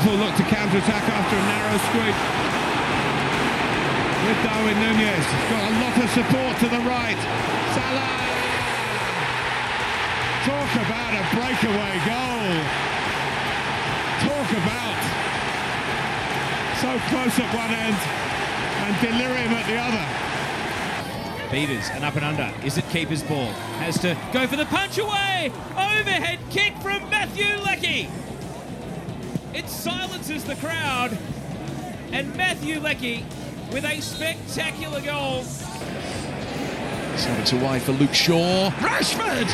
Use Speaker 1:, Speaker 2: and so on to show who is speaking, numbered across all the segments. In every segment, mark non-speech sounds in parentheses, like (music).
Speaker 1: Liverpool look to counter-attack after a narrow squeak. With Darwin Nunez. Got a lot of support to the right. Salah! Talk about a breakaway goal. Talk about so close at one end and delirium at the other.
Speaker 2: Beavers and up and under. Is it keeper's ball? Has to go for the punch away. Overhead kick from Matthew Leckie. It silences the crowd. And Matthew Leckie with a spectacular goal.
Speaker 3: So it's away for Luke Shaw. Rashford!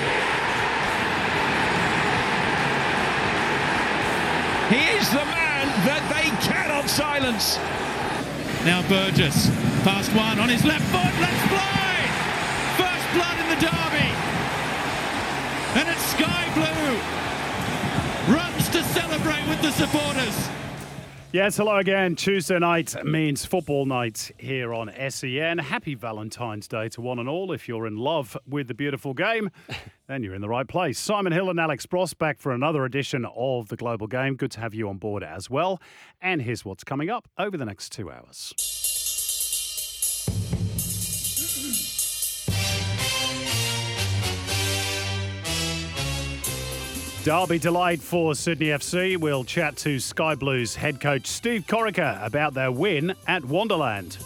Speaker 3: He is the man that they cannot silence.
Speaker 1: Now Burgess, past one on his left foot, let's play! First blood in the derby! And it's Sky Blue! Runs to celebrate with the supporters!
Speaker 4: Yes, hello again. Tuesday night means football night here on SEN. Happy Valentine's Day to one and all. If you're in love with the beautiful game, (laughs) then you're in the right place. Simon Hill and Alex Brosque back for another edition of the Global Game. Good to have you on board as well. And here's what's coming up over the next two hours. Derby delight for Sydney FC. We'll chat to Sky Blues head coach Steve Corica about their win at Wanderland.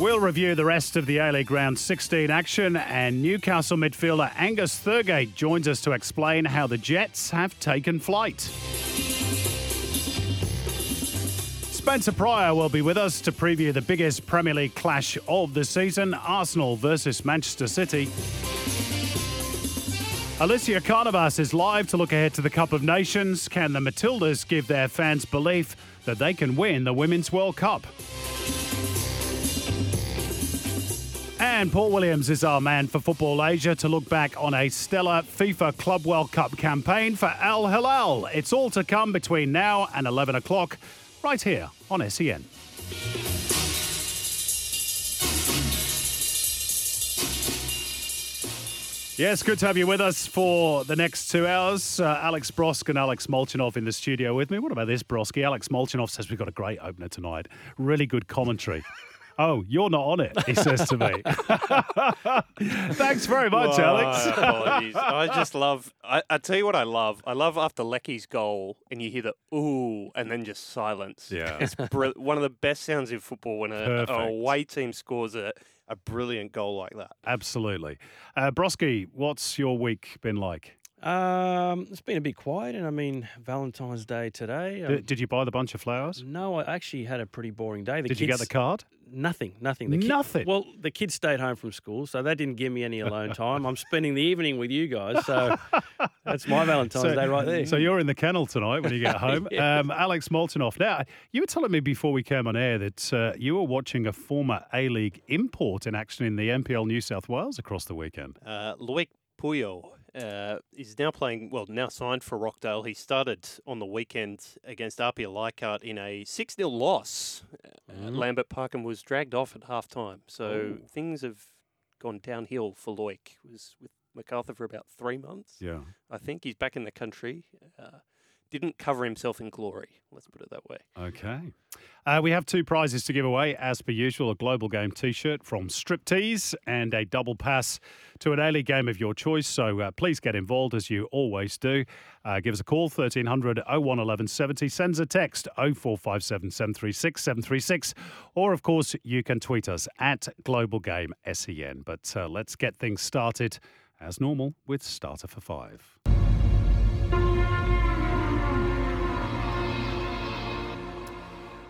Speaker 4: We'll review the rest of the A-League Round 16 action and Newcastle midfielder Angus Thurgate joins us to explain how the Jets have taken flight. Spencer Prior will be with us to preview the biggest Premier League clash of the season, Arsenal versus Manchester City. Alicia Carnavas is live to look ahead to the Cup of Nations. Can the Matildas give their fans belief that they can win the Women's World Cup? And Paul Williams is our man for Football Asia to look back on a stellar FIFA Club World Cup campaign for Al Hilal. It's all to come between now and 11 o'clock, right here on SEN. Yes, good to have you with us for the next two hours. Uh, Alex Brosque and Alex Molchanov in the studio with me. What about this, Brosquey? Alex Molchanov says we've got a great opener tonight. Really good commentary. Oh, you're not on it, he says to me. (laughs) Thanks very much,
Speaker 5: Well,
Speaker 4: Alex.
Speaker 5: apologies. (laughs) I just love. I, I tell you what, I love. I love after Leckie's goal, and you hear the ooh, and then just silence.
Speaker 4: Yeah.
Speaker 5: it's br- one of the best sounds in football when a, a away team scores a, a brilliant goal like that.
Speaker 4: Absolutely. Uh, Brosquey, what's your week been like?
Speaker 6: Um, it's been a bit quiet, and I mean Valentine's Day today.
Speaker 4: D-
Speaker 6: um,
Speaker 4: did you buy the bunch of flowers?
Speaker 6: no, I actually had a pretty boring day. The
Speaker 4: Did
Speaker 6: kids,
Speaker 4: you get the card?
Speaker 6: Nothing, nothing. The ki-
Speaker 4: Nothing?
Speaker 6: well, the kids stayed home from school, so that didn't give me any alone (laughs) time. I'm spending the evening with you guys, so (laughs) that's my Valentine's Day right there.
Speaker 4: So you're in the kennel tonight when you get (laughs) home.
Speaker 6: Yeah.
Speaker 4: um, Alex Molchanov. Now, you were telling me before we came on air that uh, you were watching a former A-League import in action in the NPL New South Wales across the weekend.
Speaker 5: Uh, Loic Puyo uh, is now playing, well, now signed for Rockdale. He started on the weekend against APIA Leichhardt in a 6 0 loss
Speaker 4: Mm-hmm.
Speaker 5: at Lambert Park and was dragged off at half time. So
Speaker 4: Oh.
Speaker 5: things have gone downhill for Loic. Was with MacArthur for about three months.
Speaker 4: Yeah.
Speaker 5: I think he's back in the country. Uh, didn't cover himself in glory. Let's put it that way.
Speaker 4: Okay. Uh, we have two prizes to give away, as per usual a Global Game t shirt from Striptease and a double pass to an A-League game of your choice. So uh, please get involved as you always do. Uh, give us a call, 1300 01 1170. Send us a text, 0457 736 736. Or, of course, you can tweet us at Global Game SEN. But uh, let's get things started, as normal, with Starter for Five.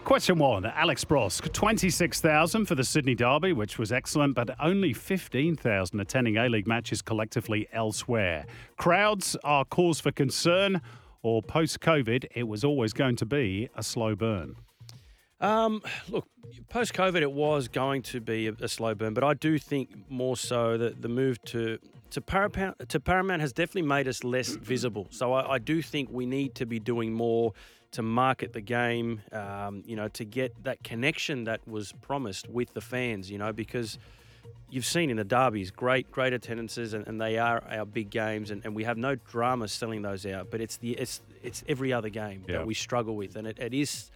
Speaker 4: Question one Alex Brosque, 26,000 for the Sydney Derby, which was excellent, but only 15,000 attending A League matches collectively elsewhere. Crowds are cause for concern, or post COVID, it was always going to be a slow burn.
Speaker 6: Um, look, post COVID, it was going to be a, a, slow burn, but I do think more so that the move to to Paramount to Paramount has definitely made us less visible. So I, I do think we need to be doing more to market the game. Um, you know, to get that connection that was promised with the fans. You know, because you've seen in the derbies great great attendances and, and they are our big games and, and, we have no drama selling those out but it's the it's it's every other game yeah. that we struggle with and it, it is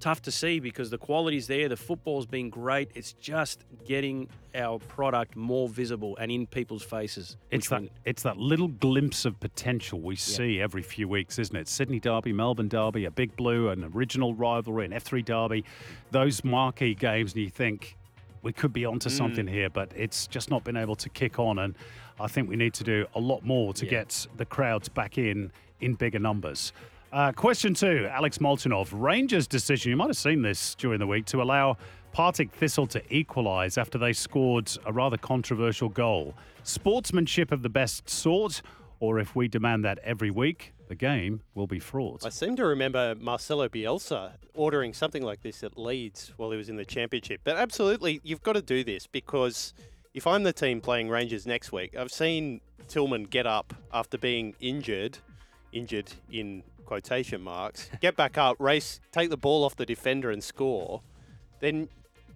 Speaker 6: tough to see because the quality's there, the football's been great. It's just getting our product more visible and in people's faces.
Speaker 4: It's that, it's that little glimpse of potential we yeah. see every few weeks, isn't it? Sydney Derby, Melbourne Derby, a Big Blue, an original rivalry, an F3 Derby, those marquee games, and you think we could be onto mm. something here, but it's just not been able to kick on. And I think we need to do a lot more to yeah. get the crowds back in in bigger numbers. Uh, question two, Alex Molchanov. Rangers' decision, you might have seen this during the week, to allow Partick Thistle to equalise after they scored a rather controversial goal. Sportsmanship of the best sort, or if we demand that every week, the game will be fraught.
Speaker 5: I seem to remember Marcelo Bielsa ordering something like this at Leeds while he was in the championship. But absolutely, you've got to do this because if I'm the team playing Rangers next week, I've seen Tillman get up after being injured, injured in quotation marks, get back up, race, take the ball off the defender and score, then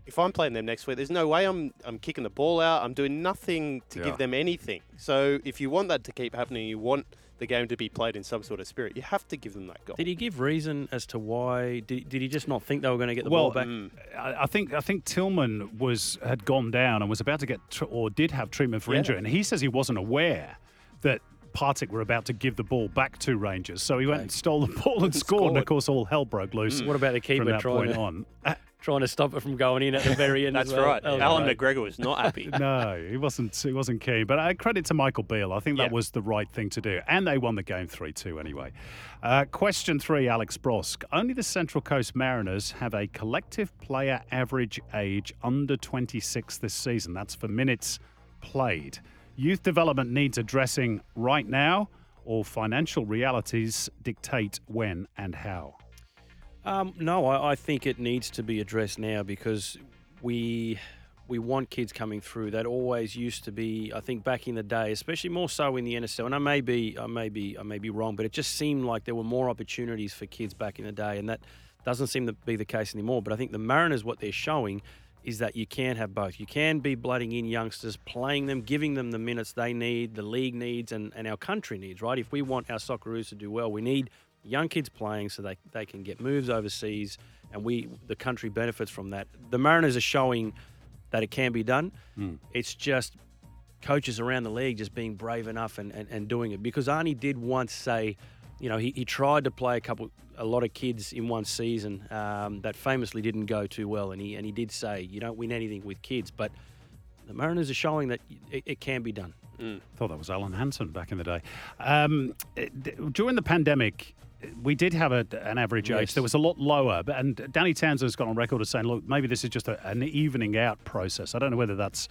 Speaker 5: if I'm playing them next week, there's no way I'm I'm kicking the ball out. I'm doing nothing to yeah. give them anything. So if you want that to keep happening, you want the game to be played in some sort of spirit. You have to give them that goal.
Speaker 6: Did he give reason as to why? Did, did he just not think they were going to get the well, ball back? Mm,
Speaker 4: I think I think Tillman was had gone down and was about to get tr- or did have treatment for yeah. injury, and he says he wasn't aware that Partick were about to give the ball back to Rangers. So he went and stole the ball and, scored, (laughs) scored, and of course all hell broke loose.
Speaker 6: Mm. What about the keeper
Speaker 4: from that
Speaker 6: trying
Speaker 4: point
Speaker 6: to,
Speaker 4: on? (laughs)
Speaker 6: trying to stop it from going in at the very end.
Speaker 5: That's
Speaker 6: well.
Speaker 5: right. That Allan right. McGregor was not happy. (laughs)
Speaker 4: no, he wasn't. He wasn't keen. But uh, credit to Michael Beale. I think that yeah. was the right thing to do, and they won the game three two anyway. Uh, question three, Alex Brosque. Only the Central Coast Mariners have a collective player average age under 26 this season. That's for minutes played. Youth development needs addressing right now or financial realities dictate when and how?
Speaker 6: Um, no, I, I, think it needs to be addressed now because we we want kids coming through. That always used to be, I think, back in the day, especially more so in the NSL. And I may be, I may be, I may be wrong, but it just seemed like there were more opportunities for kids back in the day, and that doesn't seem to be the case anymore. But I think the Mariners, what they're showing is that you can have both. You can be blooding in youngsters, playing them, giving them the minutes they need, the league needs, and, and our country needs, right? If we want our Socceroos to do well, we need young kids playing so they, they can get moves overseas and we the country benefits from that. The Mariners are showing that it can be done. Mm. It's just coaches around the league just being brave enough and, and, and doing it. Because Arnie did once say, you know, he, he tried to play a couple, a lot of kids in one season um, that famously didn't go too well, and he and he did say you don't win anything with kids, but the Mariners are showing that it, it can be done.
Speaker 4: Mm. Thought that was Alan Hansen back in the day. Um, during the pandemic, we did have a, an average age that was a lot lower. And Danny Townsend's got on record as saying, look, maybe this is just a, an evening out process. I don't know whether that's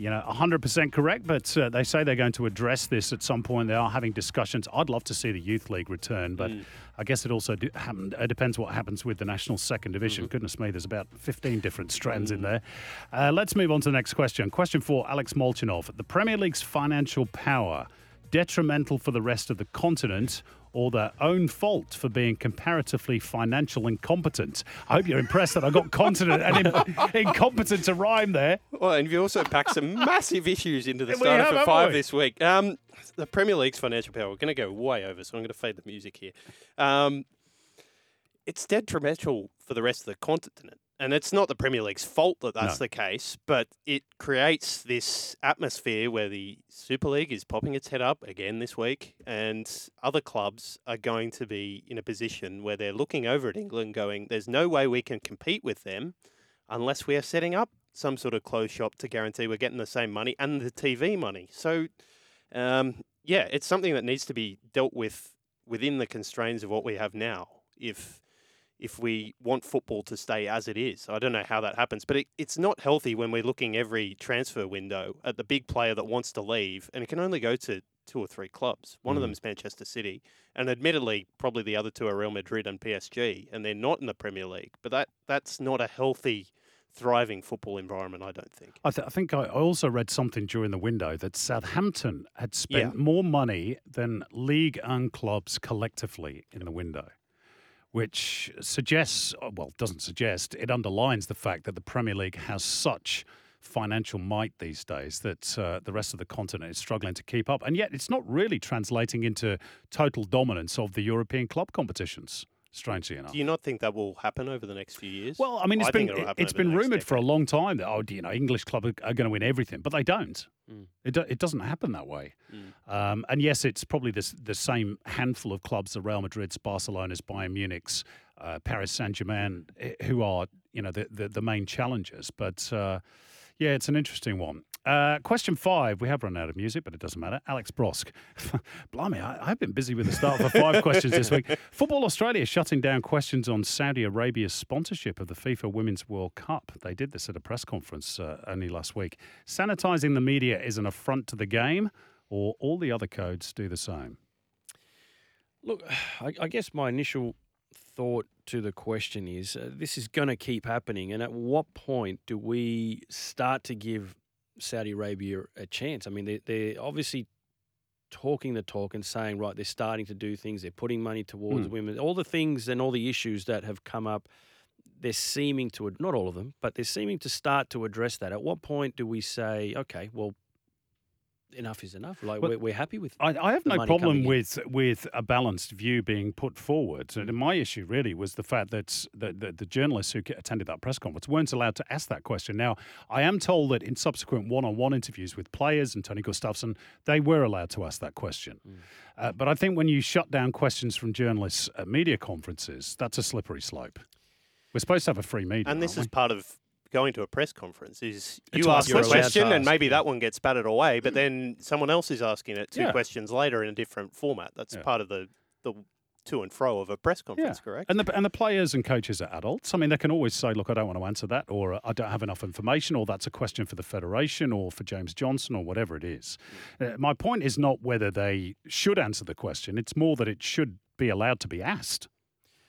Speaker 4: you know, 100% correct, but uh, they say they're going to address this at some point. They are having discussions. I'd love to see the youth league return, but mm. I guess it also do, happen, it depends what happens with the national second division. Mm-hmm. Goodness me, there's about 15 different strands mm. in there. Uh, let's move on to the next question. Question for Alex Molchanov. The Premier League's financial power detrimental for the rest of the continent or their own fault for being comparatively financial incompetent. I hope you're impressed that I got continent and in, incompetent to rhyme there.
Speaker 5: Well, and you also packed some massive issues into the starter for five this week. Um, the Premier League's financial power, we're going to go way over, so I'm going to fade the music here. Um, it's detrimental for the rest of the continent and it's not the Premier League's fault that that's no. the case, but it creates this atmosphere where the Super League is popping its head up again this week, and other clubs are going to be in a position where they're looking over at England, going, "There's no way we can compete with them unless we are setting up some sort of closed shop to guarantee we're getting the same money and the TV money." So, um, yeah, it's something that needs to be dealt with within the constraints of what we have now. If if we want football to stay as it is. I don't know how that happens, but it, it's not healthy when we're looking every transfer window at the big player that wants to leave, and it can only go to two or three clubs. One mm. of them is Manchester City, and admittedly, probably the other two are Real Madrid and PSG, and they're not in the Premier League. But that that's not a healthy thriving football environment, I don't think.
Speaker 4: I, th- I think I also read something during the window that Southampton had spent yeah. more money than league and clubs collectively in the window, which suggests, uh, well, doesn't suggest, it underlines the fact that the Premier League has such financial might these days that uh, the rest of the continent is struggling to keep up. And yet it's not really translating into total dominance of the European club competitions strangely enough.
Speaker 5: Do you not think that will happen over the next few years?
Speaker 4: Well, I mean, it's I been it's been rumored for a long time that oh, you know, English club are, are going to win everything, but they don't. Mm. It, do, it doesn't happen that way. Mm. Um, and yes, it's probably this, the same handful of clubs: the Real Madrid's, Barcelona's, Bayern Munich's, uh, Paris Saint Germain, eh, who are you know the the, the main challengers. But uh, yeah, it's an interesting one. Uh, question five. We have run out of music, but it doesn't matter. Alex Brosque. (laughs) Blimey, I, have been busy with the start for five (laughs) questions this week. Football Australia shutting down questions on Saudi Arabia's sponsorship of the FIFA Women's World Cup. They did this at a press conference uh, only last week. Sanitising the media is an affront to the game, or all the other codes do the same?
Speaker 6: Look, (sighs) I, I guess my initial thought to the question is uh, this is going to keep happening. And at what point do we start to give Saudi Arabia a chance? I mean, they're, they're obviously talking the talk and saying, right, they're starting to do things, they're putting money towards mm. women, all the things and all the issues that have come up. They're seeming to, not all of them, but they're seeming to start to address that. At what point do we say, okay, well, enough is enough. Like well, we're, we're, happy with.
Speaker 4: I, I have no problem with with a balanced view being put forward. And my issue really was the fact that the, the, the, journalists who attended that press conference weren't allowed to ask that question. Now, I am told that in subsequent one-on-one interviews with players and Tony Gustavsson, they were allowed to ask that question. Mm. Uh, but I think when you shut down questions from journalists at media conferences, that's a slippery slope. We're supposed to have a free media,
Speaker 5: and this
Speaker 4: is
Speaker 5: part of going to a press conference is you ask a question and maybe that one gets batted away, but then someone else is asking it two yeah. questions later in a different format. That's yeah. part of the the to and fro of a press conference, yeah. correct?
Speaker 4: And the and the players and coaches are adults. I mean, they can always say, "Look, I don't want to answer that," or "I don't have enough information," or "That's a question for the federation," or for James Johnson, or whatever it is. Mm. Uh, my point is not whether they should answer the question; it's more that it should be allowed to be asked.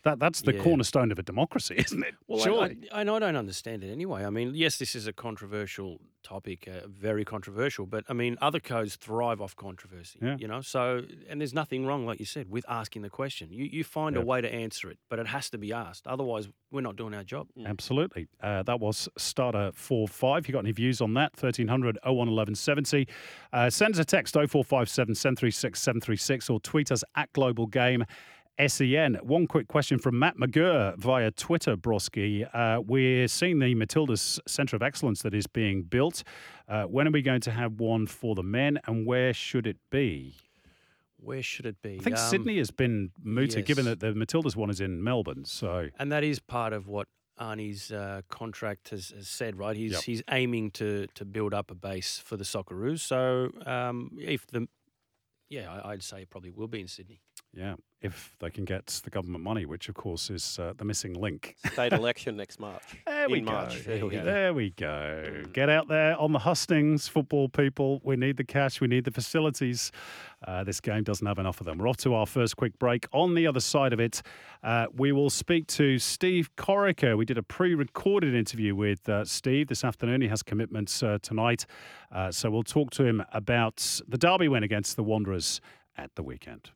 Speaker 4: That that's the yeah. cornerstone of a democracy, (laughs) isn't it?
Speaker 6: Well, Surely. I, I, I, don't understand it anyway. I mean, yes, this is a controversial topic, uh, very controversial, but I mean, other codes thrive off controversy. Yeah. You know, so and there's nothing wrong, like you said, with asking the question. You you find a way to answer it, but it has to be asked. Otherwise, we're not doing our job.
Speaker 4: Mm. Absolutely. Uh, that was starter four five. You got any views on that? 1300 01 1170. Uh, send us a text 0457 736 736 or tweet us at Global Game. SEN. One quick question from Matt McGurr via Twitter, Brosquey. Uh, we're seeing the Matildas Centre of Excellence that is being built. Uh, when are we going to have one for the men and where should it be?
Speaker 6: Where should it be?
Speaker 4: I think um, Sydney has been mooted, yes. given that the Matildas one is in Melbourne. So,
Speaker 6: and that is part of what Arnie's uh, contract has, has, said, right? He's yep. he's aiming to to build up a base for the Socceroos. So, um, if the yeah, I'd say it probably will be in Sydney.
Speaker 4: Yeah, if they can get the government money, which of course is uh, the missing link.
Speaker 5: State (laughs) election next March.
Speaker 4: There we
Speaker 5: in
Speaker 4: go.
Speaker 5: March.
Speaker 4: There, we go. there we go. Get out there on the hustings, football people. We need the cash. We need the facilities. Uh, this game doesn't have enough of them. We're off to our first quick break. On the other side of it, uh, we will speak to Steve Corica. We did a pre-recorded interview with uh, Steve this afternoon. He has commitments uh, tonight, uh, so we'll talk to him about the derby win against the Wanderers at the weekend.